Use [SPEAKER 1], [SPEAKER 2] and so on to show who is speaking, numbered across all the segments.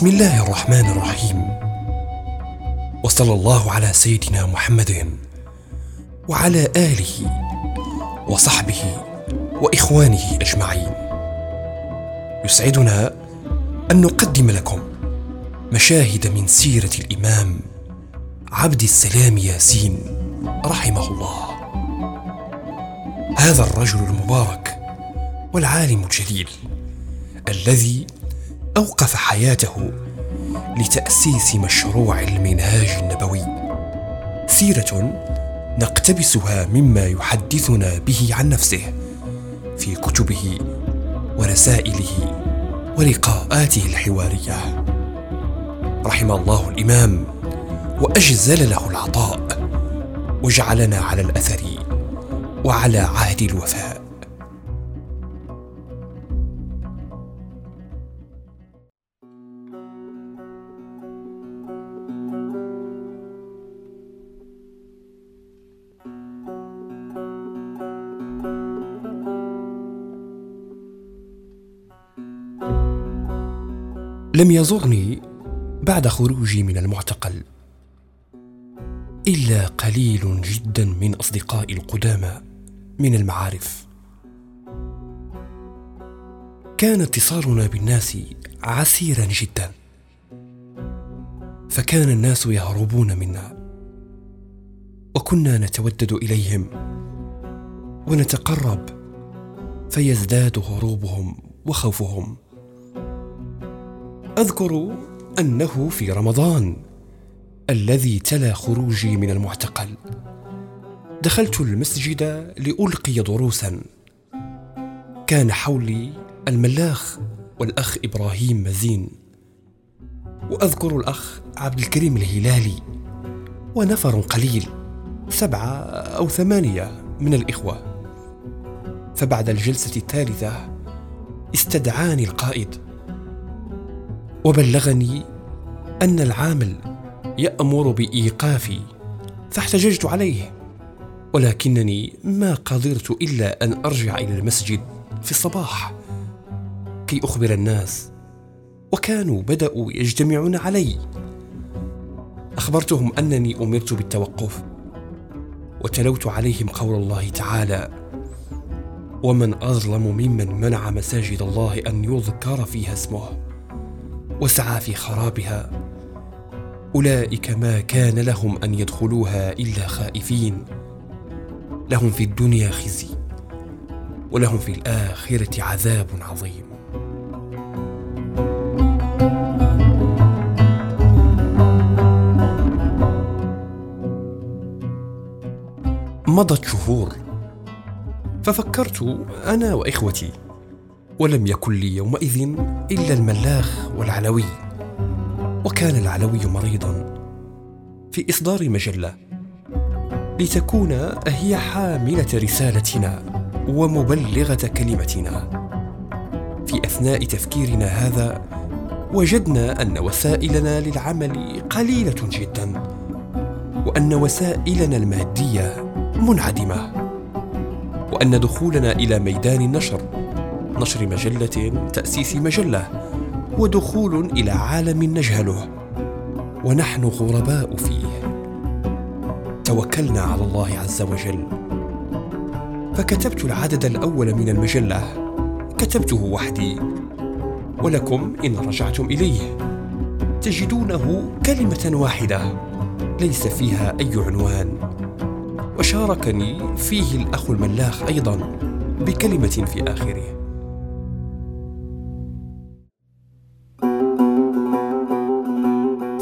[SPEAKER 1] بسم الله الرحمن الرحيم. وصلى الله على سيدنا محمد وعلى آله وصحبه وإخوانه أجمعين. يسعدنا أن نقدم لكم مشاهد من سيرة الإمام عبد السلام ياسين رحمه الله. هذا الرجل المبارك والعالم الجليل الذي أوقف حياته لتأسيس مشروع المنهاج النبوي. سيرة نقتبسها مما يحدثنا به عن نفسه في كتبه ورسائله ولقاءاته الحوارية. رحم الله الإمام. وأجزل له العطاء وجعلنا على الأثر وعلى عهد الوفاء. لم يزرني بعد خروجي من المعتقل. إلا قليل جدا من اصدقائي القدامى من المعارف. كان اتصالنا بالناس عسيرا جدا فكان الناس يهربون منا وكنا نتودد إليهم ونتقرب فيزداد هروبهم وخوفهم. أذكر أنه في رمضان الذي تلا خروجي من المعتقل. دخلت المسجد لألقي دروسا. كان حولي الملاخ والأخ إبراهيم مزين. وأذكر الأخ عبد الكريم الهلالي. ونفر قليل سبعة أو ثمانية من الإخوة. فبعد الجلسة الثالثة استدعاني القائد. وبلغني أن العامل يأمر بإيقافي فاحتججت عليه ولكنني ما قدرت إلا أن أرجع إلى المسجد في الصباح. كي أخبر الناس وكانوا بدأوا يجتمعون علي. أخبرتهم أنني أمرت بالتوقف وتلوت عليهم قول الله تعالى ومن أظلم ممن منع مساجد الله أن يذكر فيها اسمه وسعى في خرابها أولئك ما كان لهم أن يدخلوها إلا خائفين. لهم في الدنيا خزي ولهم في الآخرة عذاب عظيم. مضت شهور ففكرت أنا وإخوتي ولم يكن لي يومئذ إلا الملاخ والعلوي. وكان العلوي مريضا في إصدار مجلة لتكون هي حاملة رسالتنا ومبلغة كلمتنا. في أثناء تفكيرنا هذا وجدنا أن وسائلنا للعمل قليلة جدا وأن وسائلنا المادية منعدمة وأن دخولنا إلى ميدان النشر نشر مجلة تأسيس مجلة. ودخول إلى عالم نجهله. ونحن غرباء فيه. توكلنا على الله عز وجل. فكتبت العدد الأول من المجلة. كتبته وحدي. ولكم إن رجعتم إليه. تجدونه كلمة واحدة. ليس فيها أي عنوان. وشاركني فيه الأخ الملاخ أيضا بكلمة في آخره.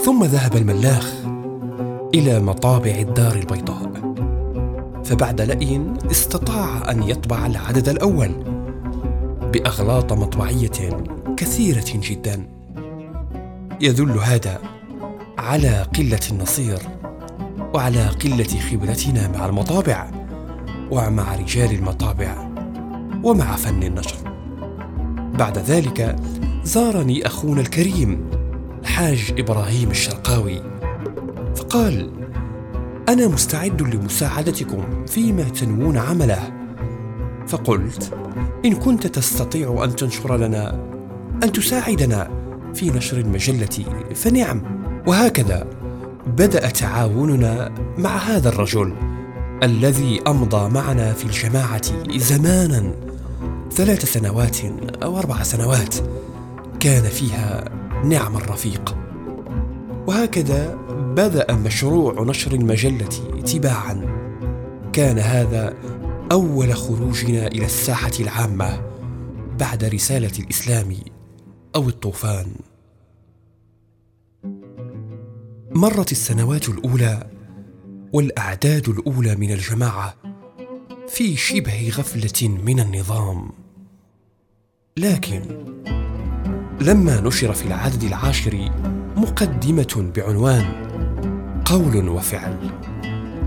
[SPEAKER 1] ثم ذهب الملاخ إلى مطابع الدار البيضاء. فبعد لأي استطاع أن يطبع العدد الأول بأغلاط مطبعية كثيرة جدا. يدل هذا على قلة النصير وعلى قلة خبرتنا مع المطابع ومع رجال المطابع ومع فن النشر. بعد ذلك زارني أخونا الكريم الحاج إبراهيم الشرقاوي فقال أنا مستعد لمساعدتكم فيما تنوون عمله. فقلت إن كنت تستطيع أن تنشر لنا أن تساعدنا في نشر المجلة فنعم. وهكذا بدأ تعاوننا مع هذا الرجل الذي أمضى معنا في الجماعة زمانا ثلاث سنوات أو أربع سنوات كان فيها نعم الرفيق. وهكذا بدأ مشروع نشر المجلة تباعا. كان هذا أول خروجنا إلى الساحة العامة بعد رسالة الإسلام أو الطوفان. مرت السنوات الأولى والأعداد الأولى من الجماعة في شبه غفلة من النظام. لكن لما نشر في العدد العاشر مقدمة بعنوان قول وفعل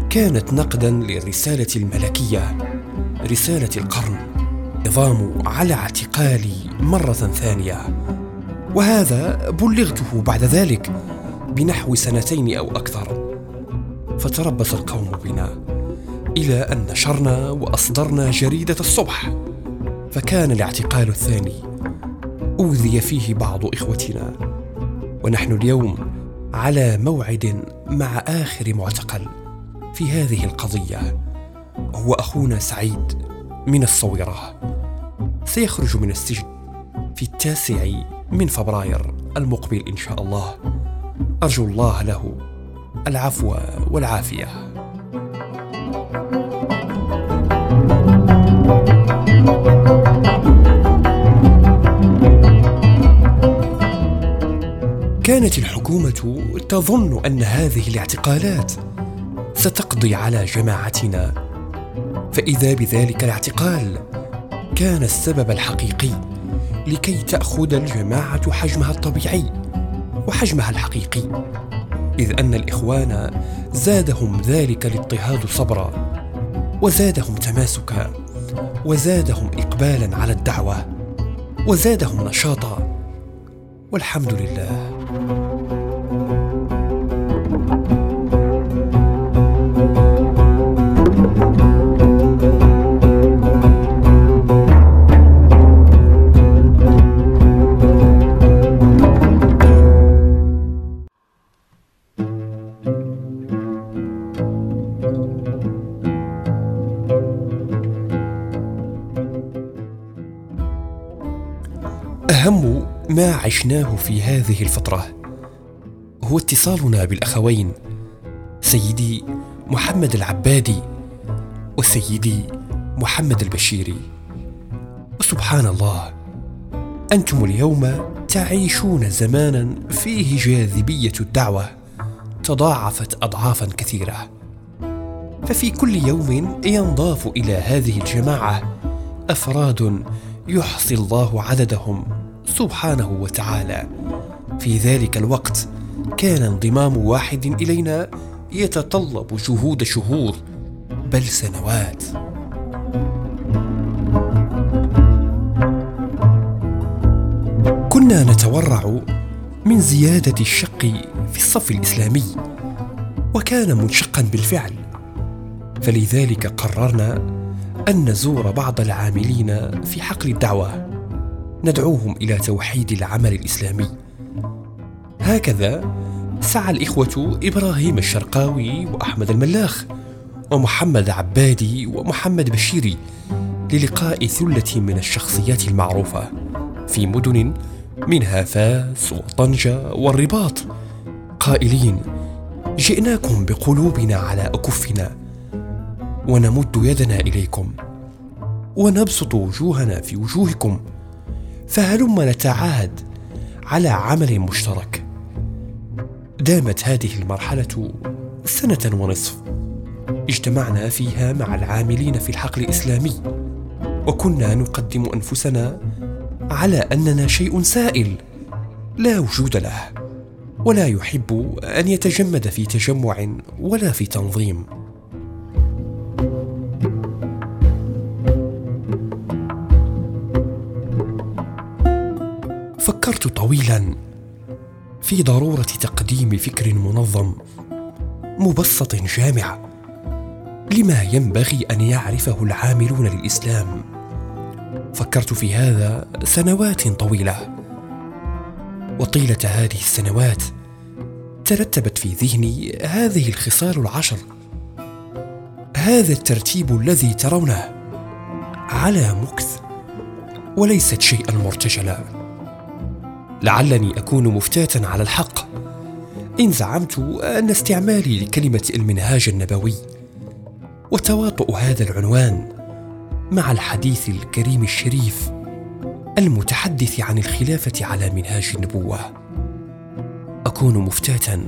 [SPEAKER 1] كانت نقدا للرسالة الملكية رسالة القرن نظام على اعتقالي مرة ثانية. وهذا بلغته بعد ذلك بنحو سنتين أو أكثر. فتربص القوم بنا إلى أن نشرنا وأصدرنا جريدة الصبح. فكان الاعتقال الثاني أوذي فيه بعض إخوتنا. ونحن اليوم على موعد مع آخر معتقل في هذه القضية. هو أخونا سعيد من الصويرة. سيخرج من السجن في التاسع من فبراير المقبل إن شاء الله. أرجو الله له العفو والعافية. كانت الحكومة تظن أن هذه الاعتقالات ستقضي على جماعتنا. فإذا بذلك الاعتقال كان السبب الحقيقي لكي تأخذ الجماعة حجمها الطبيعي وحجمها الحقيقي إذ أن الإخوان زادهم ذلك الاضطهاد صبرا وزادهم تماسكا وزادهم إقبالا على الدعوة وزادهم نشاطا والحمد لله. ما عشناه في هذه الفترة. هو اتصالنا بالأخوين سيدي محمد العبادي وسيدي محمد البشيري وسبحان الله أنتم اليوم تعيشون زمانا فيه جاذبية الدعوة تضاعفت اضعافا كثيرة. ففي كل يوم ينضاف إلى هذه الجماعة أفراد يحصي الله عددهم. سبحانه وتعالى. في ذلك الوقت كان انضمام واحد إلينا يتطلب جهود شهور بل سنوات. كنا نتورع من زيادة الشق في الصف الإسلامي وكان منشقا بالفعل. فلذلك قررنا أن نزور بعض العاملين في حقل الدعوة. ندعوهم إلى توحيد العمل الإسلامي. هكذا سعى الإخوة إبراهيم الشرقاوي وأحمد الملاخ ومحمد عبادي ومحمد بشيري للقاء ثلة من الشخصيات المعروفة في مدن منها فاس وطنجه والرباط. قائلين جئناكم بقلوبنا على أكفنا ونمد يدنا إليكم ونبسط وجوهنا في وجوهكم فهلم نتعاهد على عمل مشترك. دامت هذه المرحلة سنة ونصف. اجتمعنا فيها مع العاملين في الحقل الإسلامي وكنا نقدم أنفسنا على أننا شيء سائل لا وجود له ولا يحب أن يتجمد في تجمع ولا في تنظيم. فكرت طويلا في ضرورة تقديم فكر منظم مبسط جامع لما ينبغي أن يعرفه العاملون للإسلام. فكرت في هذا سنوات طويلة وطيلة هذه السنوات ترتبت في ذهني هذه الخصال العشر. هذا الترتيب الذي ترونه على مكث وليست شيئا مرتجلا. لعلني أكون مفتاتا على الحق. إن زعمت أن استعمالي لكلمة المنهاج النبوي وتواطؤ هذا العنوان مع الحديث الكريم الشريف المتحدث عن الخلافة على منهاج النبوة. أكون مفتاتا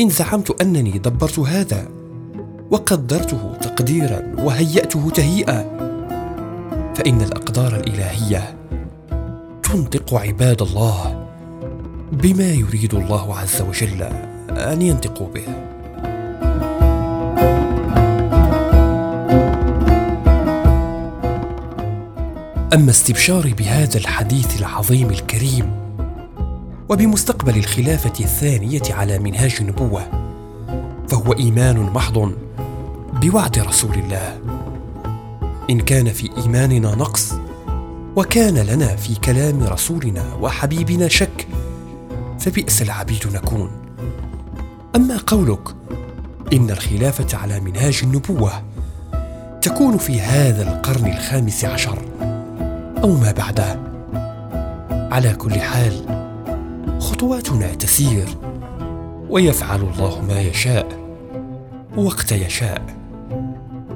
[SPEAKER 1] إن زعمت أنني دبرت هذا وقدرته تقديرا وهيأته تهيئه فإن الأقدار الإلهية تنطق عباد الله بما يريد الله عز وجل أن ينطقوا به. أما استبشاري بهذا الحديث العظيم الكريم وبمستقبل الخلافة الثانية على منهاج النبوة فهو إيمان محض بوعد رسول الله. إن كان في إيماننا نقص وكان لنا في كلام رسولنا وحبيبنا شك فبئس العبيد نكون. أما قولك إن الخلافة على منهاج النبوة تكون في هذا القرن الخامس عشر أو ما بعده. على كل حال خطواتنا تسير ويفعل الله ما يشاء وقت يشاء.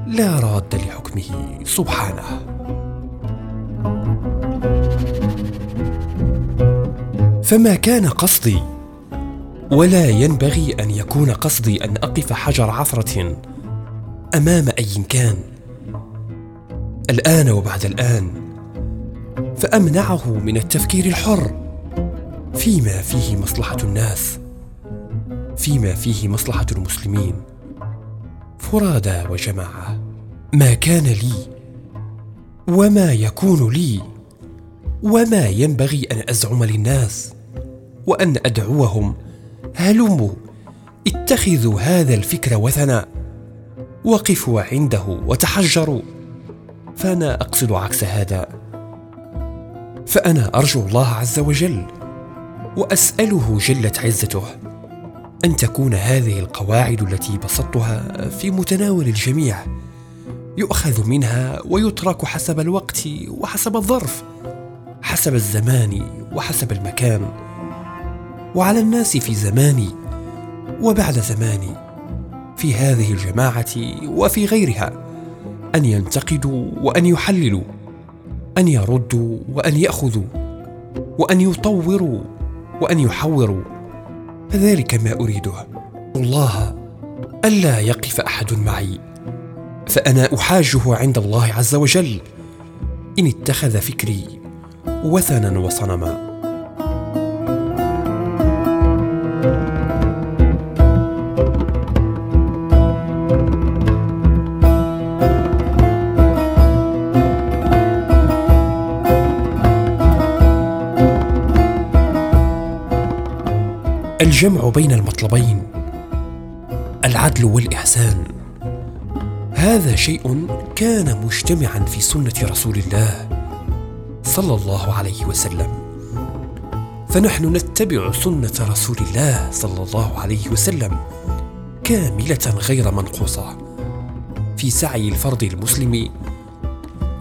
[SPEAKER 1] لا راد لحكمه سبحانه. فما كان قصدي ولا ينبغي أن يكون قصدي أن أقف حجر عثرة أمام أي كان. الآن وبعد الآن فأمنعه من التفكير الحر فيما فيه مصلحة الناس فيما فيه مصلحة المسلمين. فرادى وجماعة ما كان لي وما يكون لي وما ينبغي أن أزعم للناس وأن أدعوهم. هلموا اتخذوا هذا الفكر وثنا وقفوا عنده وتحجروا. فأنا أقصد عكس هذا. فأنا أرجو الله عز وجل وأسأله جلت عزته أن تكون هذه القواعد التي بسطتها في متناول الجميع يؤخذ منها ويترك حسب الوقت وحسب الظرف حسب الزمان وحسب المكان. وعلى الناس في زماني وبعد زماني في هذه الجماعة وفي غيرها أن ينتقدوا وأن يحللوا أن يردوا وأن يأخذوا وأن يطوروا وأن يحوروا. فذلك ما أريده. الله ألا يقف أحد معي. فأنا أحاجه عند الله عز وجل. إن اتخذ فكري وثنا وصنما. الجمع بين المطلبين العدل والإحسان. هذا شيء كان مجتمعا في سنة رسول الله صلى الله عليه وسلم. فنحن نتبع سنة رسول الله صلى الله عليه وسلم كاملة غير منقوصة. في سعي الفرد المسلم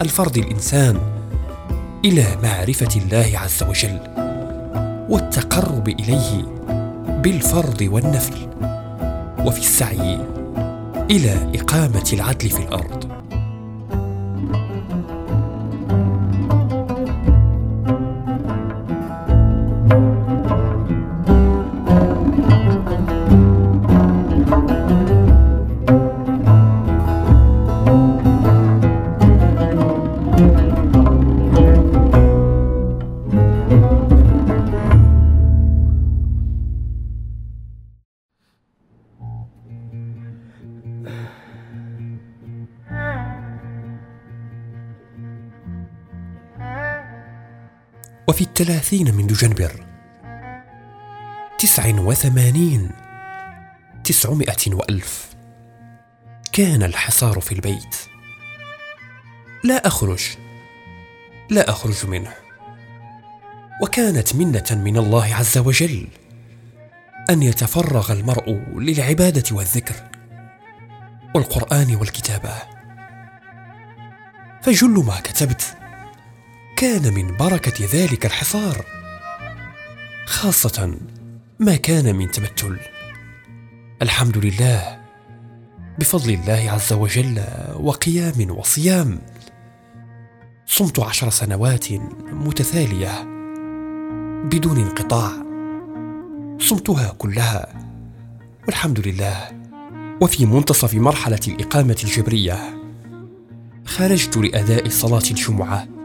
[SPEAKER 1] الفرد الإنسان إلى معرفة الله عز وجل والتقرب إليه بالفرض والنفل وفي السعي إلى إقامة العدل في الأرض. وفي الثلاثين من دجنبر. تسع وثمانين. تسعمائة وألف. كان الحصار في البيت. لا أخرج. لا أخرج منه. وكانت منة من الله عز وجل أن يتفرغ المرء للعبادة والذكر والقرآن والكتابة. فجل ما كتبت كان من بركة ذلك الحصار خاصة ما كان من تبتل الحمد لله بفضل الله عز وجل وقيام وصيام. صمت عشر سنوات متتالية بدون انقطاع. صمتها كلها والحمد لله. وفي منتصف مرحلة الإقامة الجبرية خرجت لأداء صلاة الجمعة.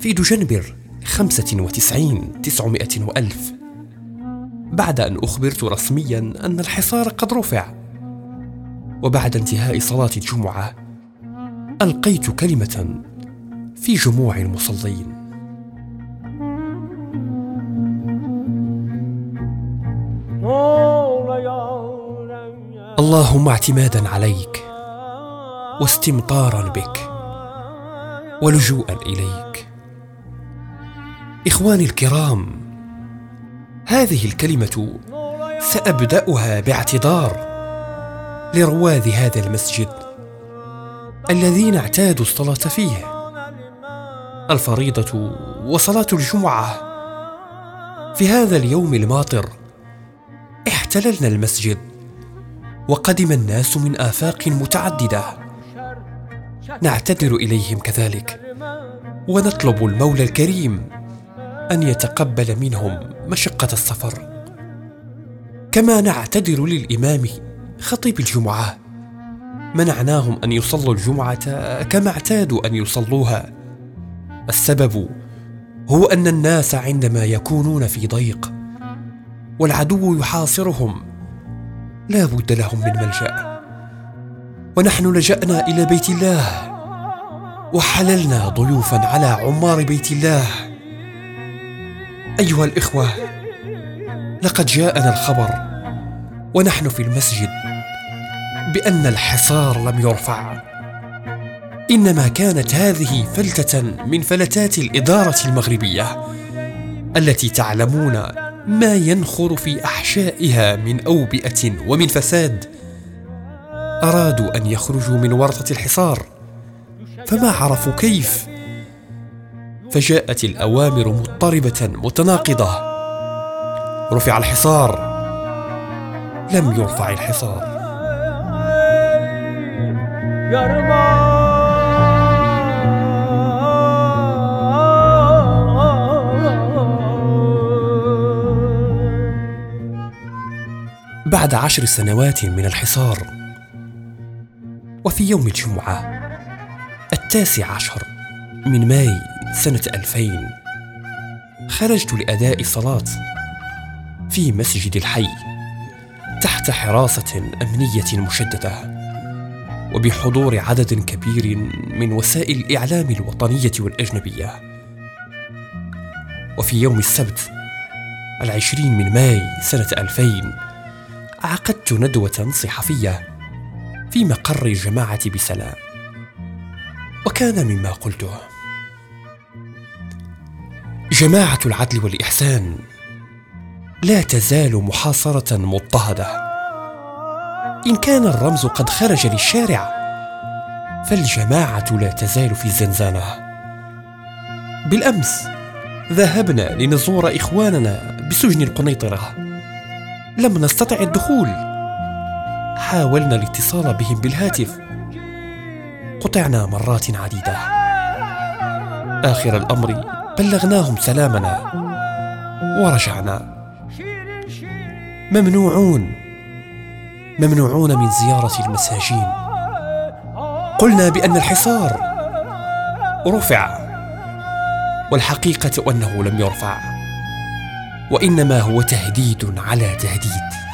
[SPEAKER 1] في دجنبر خمسة وتسعين تسعمائة وألف. بعد أن أخبرت رسميا أن الحصار قد رفع. وبعد انتهاء صلاة الجمعة ألقيت كلمة في جموع المصلين. اللهم اعتمادا عليك واستمطارا بك ولجوءا إليك. إخواني الكرام هذه الكلمة سأبدأها باعتذار لرواد هذا المسجد الذين اعتادوا الصلاة فيه الفريضة وصلاة الجمعة. في هذا اليوم الماطر احتللنا المسجد وقدم الناس من آفاق متعددة. نعتذر إليهم كذلك ونطلب المولى الكريم أن يتقبل منهم مشقة السفر. كما نعتذر للإمام خطيب الجمعة. منعناهم أن يصلوا الجمعة كما اعتادوا أن يصلوها. السبب هو أن الناس عندما يكونون في ضيق والعدو يحاصرهم لا بد لهم من ملجأ. ونحن لجأنا إلى بيت الله وحللنا ضيوفا على عمار بيت الله. أيها الإخوة لقد جاءنا الخبر ونحن في المسجد بأن الحصار لم يرفع. إنما كانت هذه فلتة من فلتات الإدارة المغربية التي تعلمون ما ينخر في أحشائها من أوبئة ومن فساد. أرادوا أن يخرجوا من ورطة الحصار فما عرفوا كيف فجاءت الأوامر مضطربة متناقضة. رفع الحصار. لم يرفع الحصار. بعد عشر سنوات من الحصار وفي يوم الجمعة التاسع عشر من ماي سنة ألفين. خرجت لأداء صلاة في مسجد الحي تحت حراسة أمنية مشددة وبحضور عدد كبير من وسائل الإعلام الوطنية والأجنبية. وفي يوم السبت العشرين من ماي سنة ألفين عقدت ندوة صحفية في مقر الجماعة بسلام. وكان مما قلته. جماعة العدل والإحسان لا تزال محاصرة مضطهدة. إن كان الرمز قد خرج للشارع فالجماعة لا تزال في الزنزانة بالأمس ذهبنا لنزور إخواننا بسجن القنيطرة. لم نستطع الدخول. حاولنا الاتصال بهم بالهاتف. قطعنا مرات عديدة. آخر الأمر بلغناهم سلامنا ورجعنا. ممنوعون ممنوعون من زيارة المساجين. قلنا بأن الحصار رفع والحقيقة أنه لم يرفع وإنما هو تهديد على تهديد.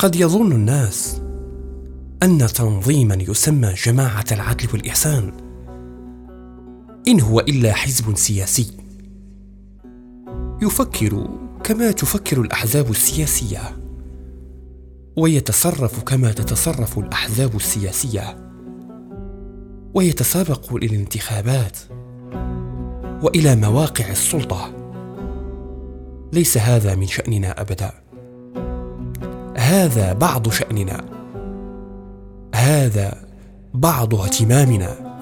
[SPEAKER 1] قد يظن الناس أن تنظيما يسمى جماعة العدل والإحسان. إن هو إلا حزب سياسي. يفكر كما تفكر الأحزاب السياسية. ويتصرف كما تتصرف الأحزاب السياسية. ويتسابق إلى الانتخابات وإلى مواقع السلطة. ليس هذا من شأننا أبدا. هذا بعض شأننا. هذا بعض اهتمامنا.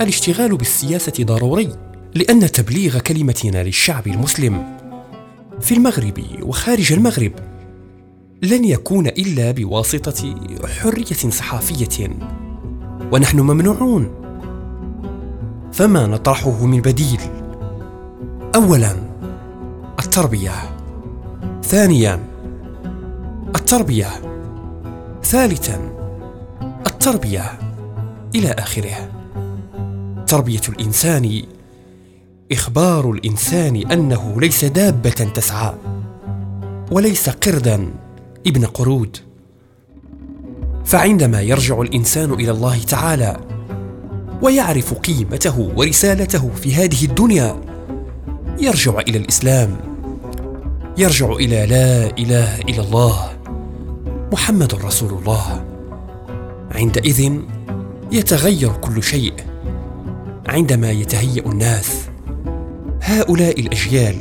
[SPEAKER 1] الاشتغال بالسياسة ضروري لأن تبليغ كلمتنا للشعب المسلم في المغرب وخارج المغرب لن يكون إلا بواسطة حرية صحافية. ونحن ممنوعون. فما نطرحه من بديل؟ اولا التربية. ثانيا التربية. ثالثا التربية إلى آخره. تربية الإنسان إخبار الإنسان أنه ليس دابة تسعى وليس قردا ابن قرود. فعندما يرجع الإنسان إلى الله تعالى ويعرف قيمته ورسالته في هذه الدنيا يرجع إلى الإسلام يرجع إلى لا إله إلا الله. محمد رسول الله. عندئذ يتغير كل شيء. عندما يتهيأ الناس هؤلاء الأجيال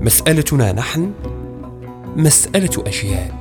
[SPEAKER 1] مسألتنا نحن مسألة أجيال.